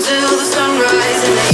feel myself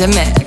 the mix.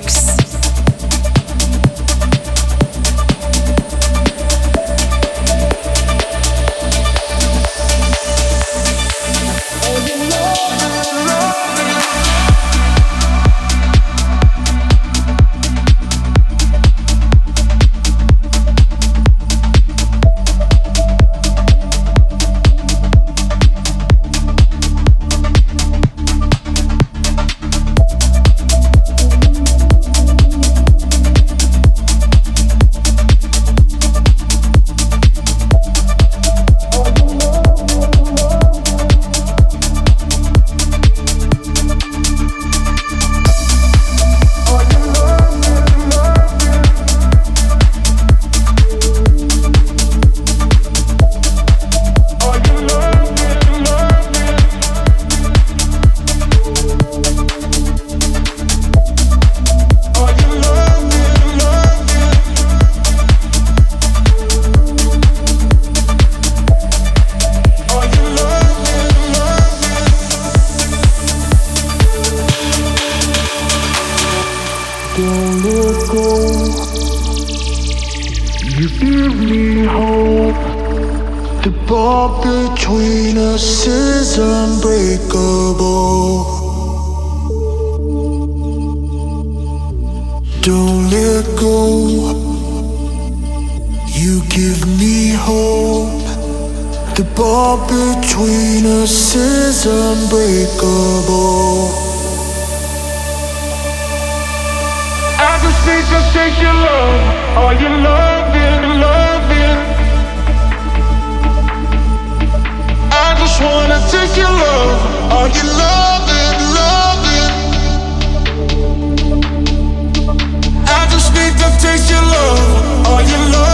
take your love, Are you loving, loving. I just wanna take your love, Are you loving, loving. I just need to take your love, Are you loving?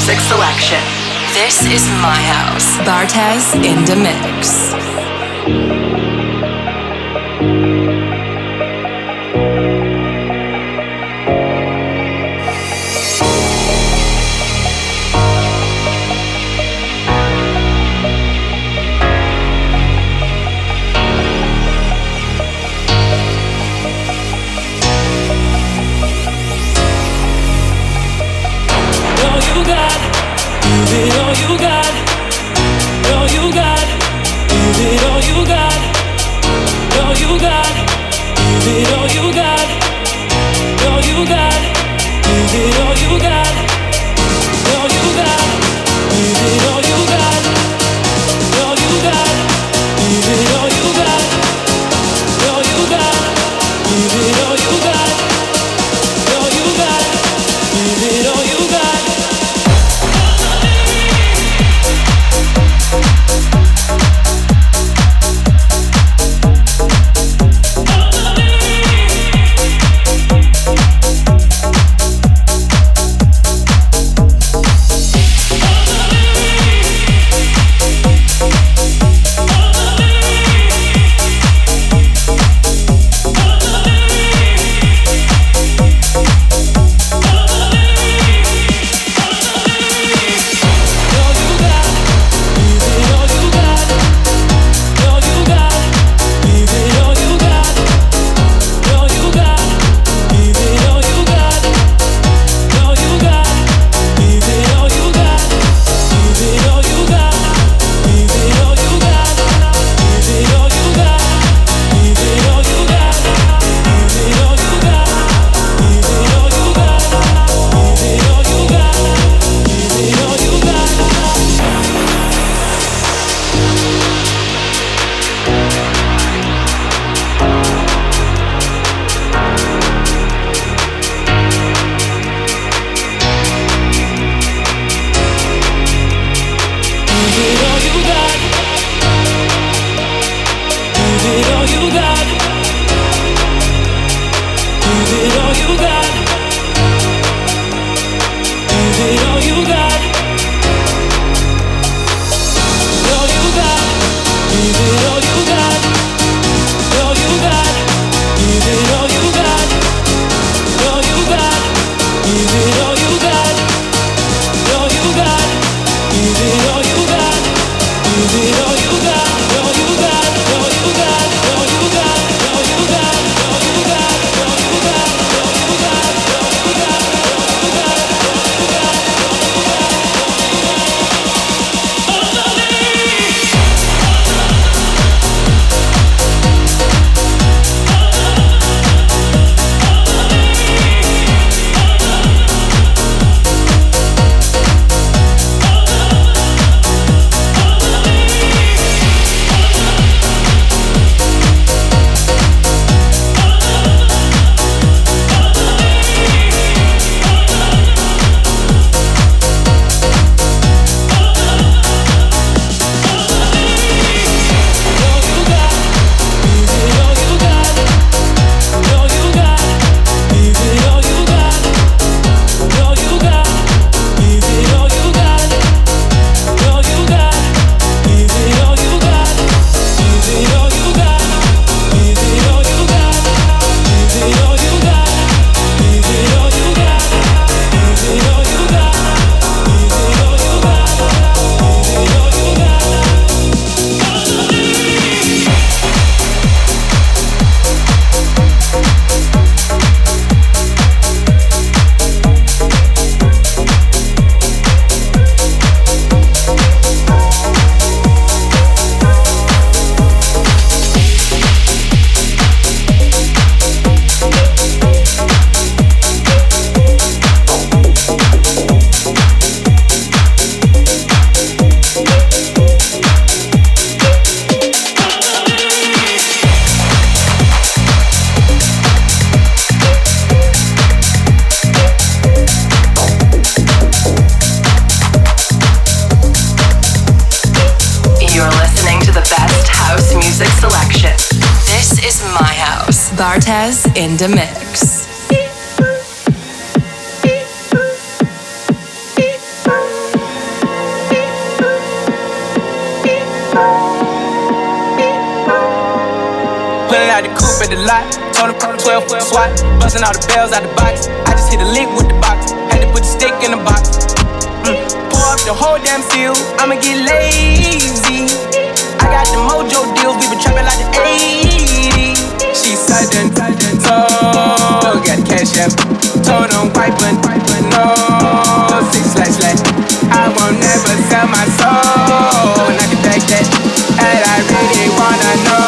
Music selection. This is my house. Bartez in the mix. Busting all the bells out the box. I just hit a lick with the box. Had to put the stick in the box. Mm. Pour up the whole damn field. I'ma get lazy. I got the mojo deals. We been trapping like the 80s. She sudden, sudden, so got cash app. Told on button, no. Six slash slash. I won't never sell my soul. And I can take that. And I really wanna know.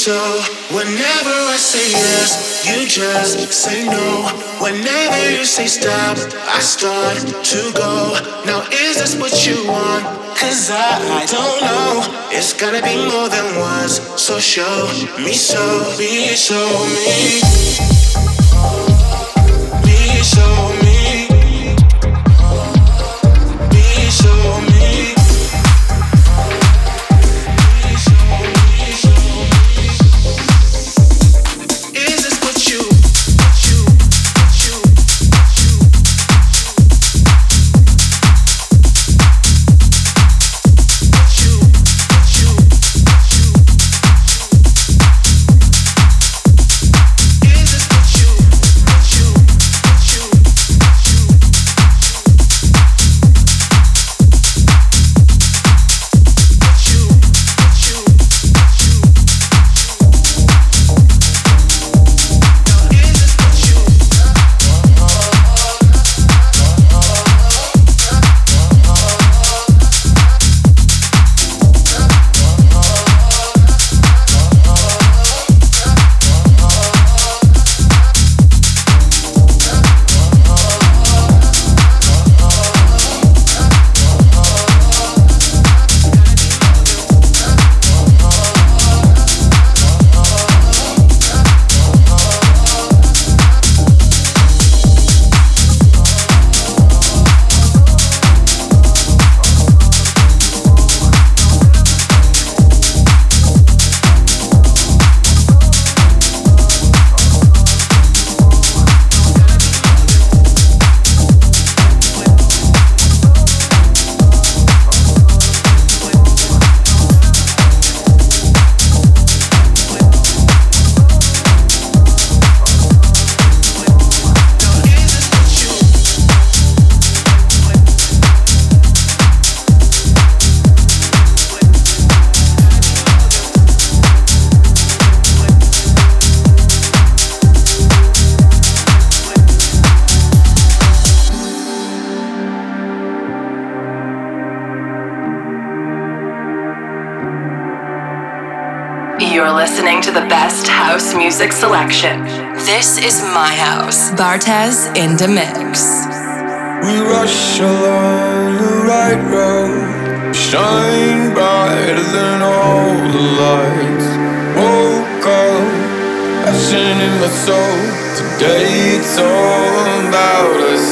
So. Whenever I say yes, you just say no. Whenever you say stop, I start to go. Now is this what you want? Cause I, I don't know. It's gotta be more than once. So show me so. Be show me. Music selection. This is my house. Bartez in the mix. We rush along the right road, shine brighter than all the lights. Woke up, passion in my soul. Today it's all about us.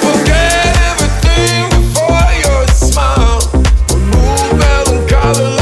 Forget everything before your smile. we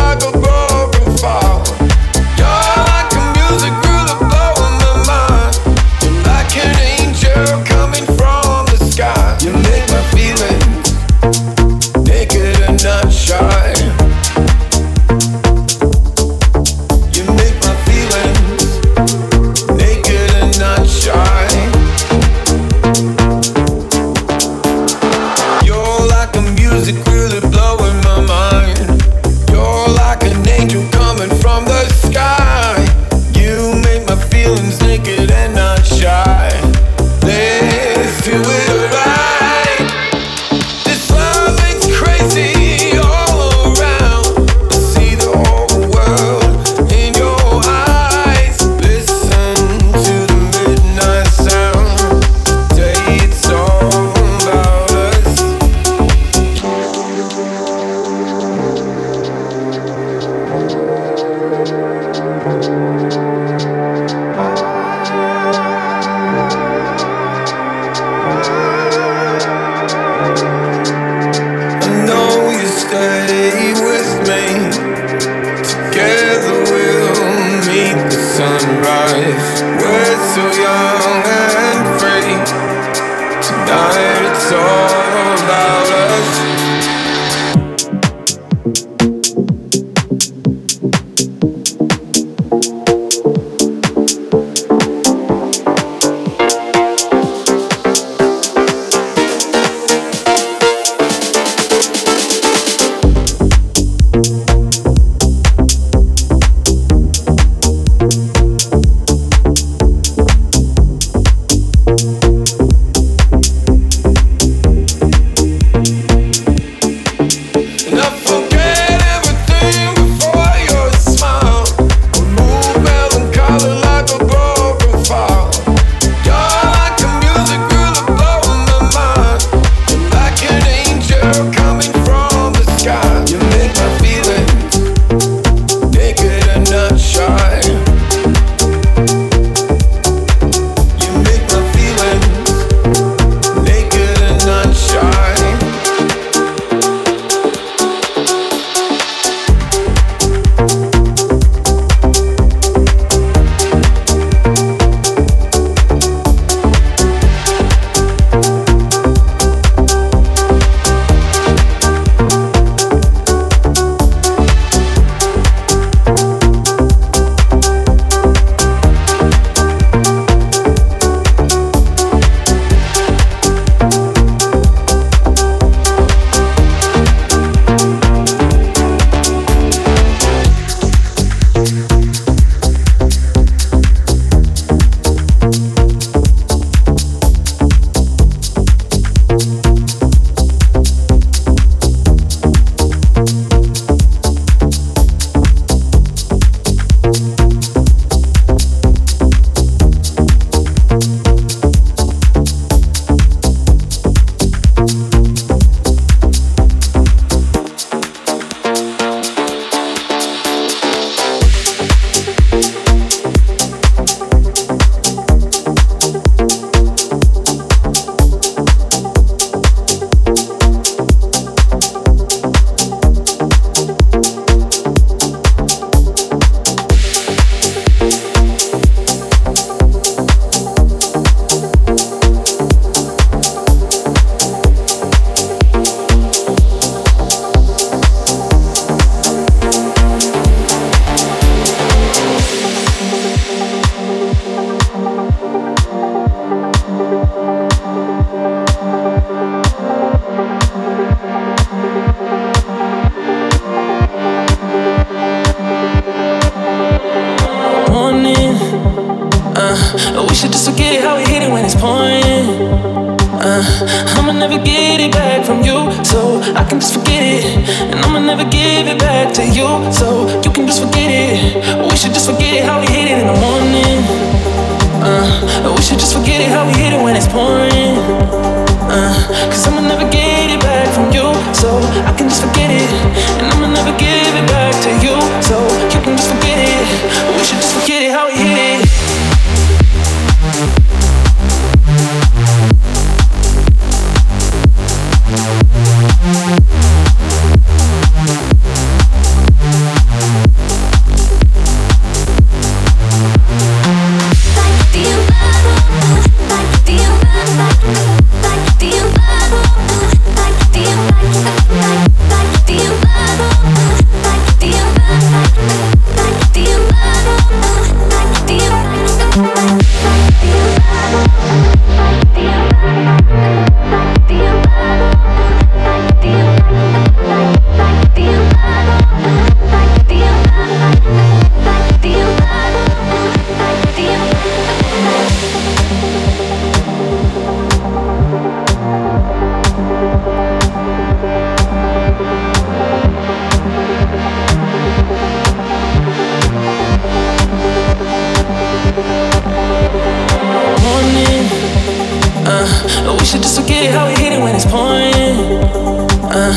Uh,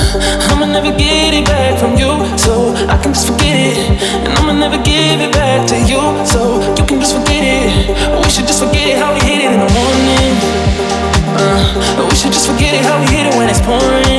I'ma never get it back from you, so I can just forget it. And I'ma never give it back to you, so you can just forget it. We should just forget it how we hit it in the morning. Uh, we should just forget it how we hit it when it's pouring.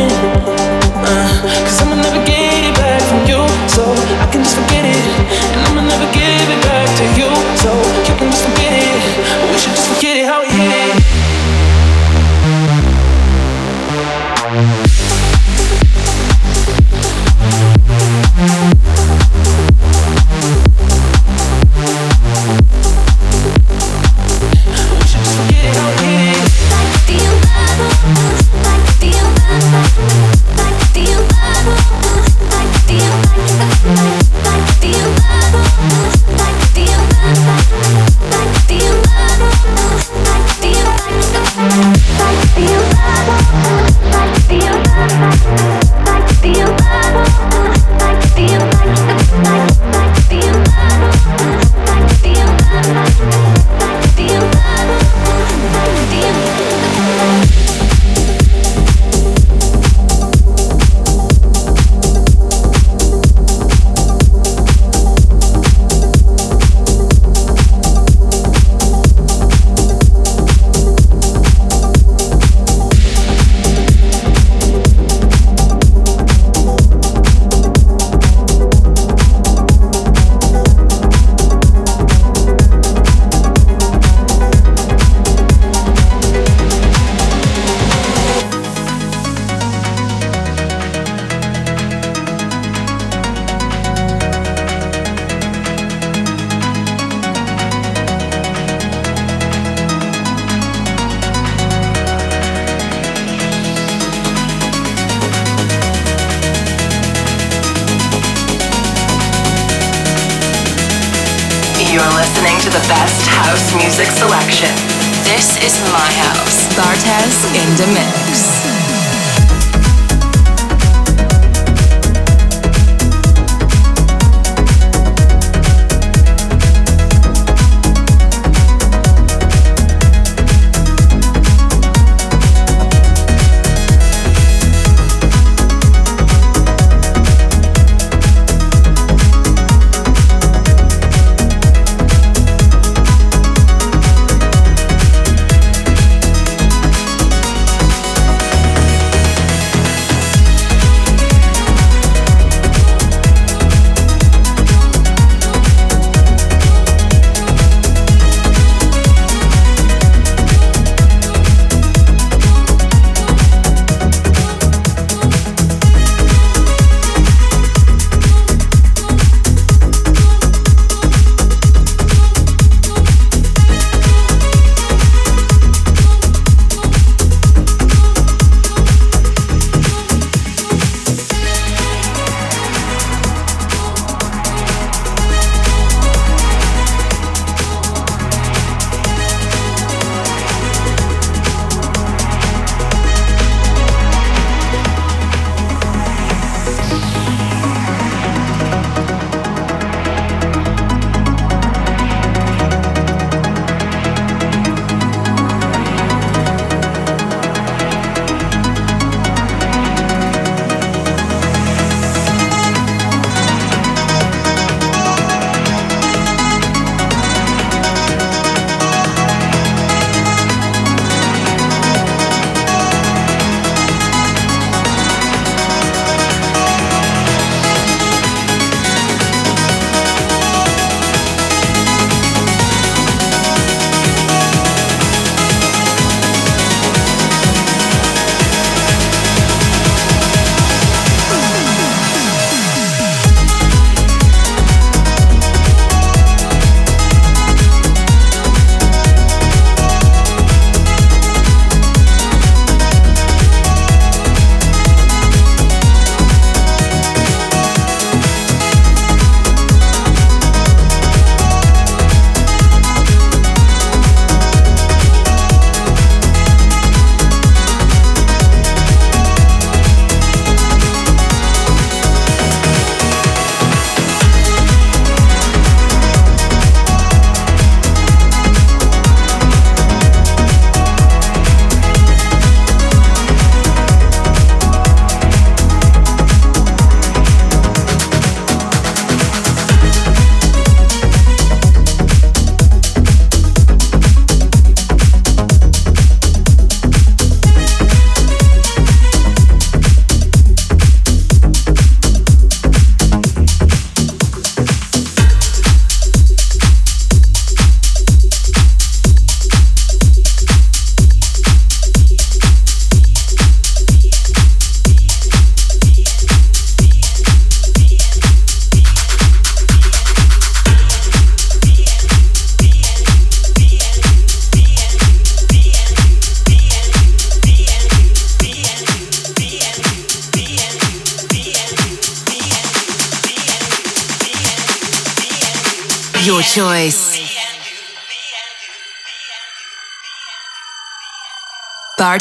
Listening to the best house music selection. This is my house. Bartez in the mix.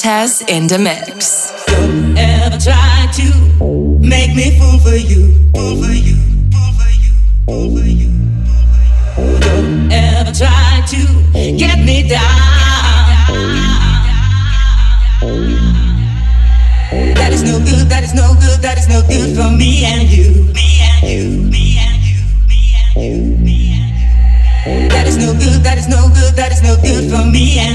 Bartez in the mix. Don't ever try to make me fool for you, fool for you, fool for you, fool for you. Don't ever try to get me down. That is no good, that is no good, that is no good for me and you. Me and you, me and you, me and you, me and you. That is no good, that is no good, that is no good for me and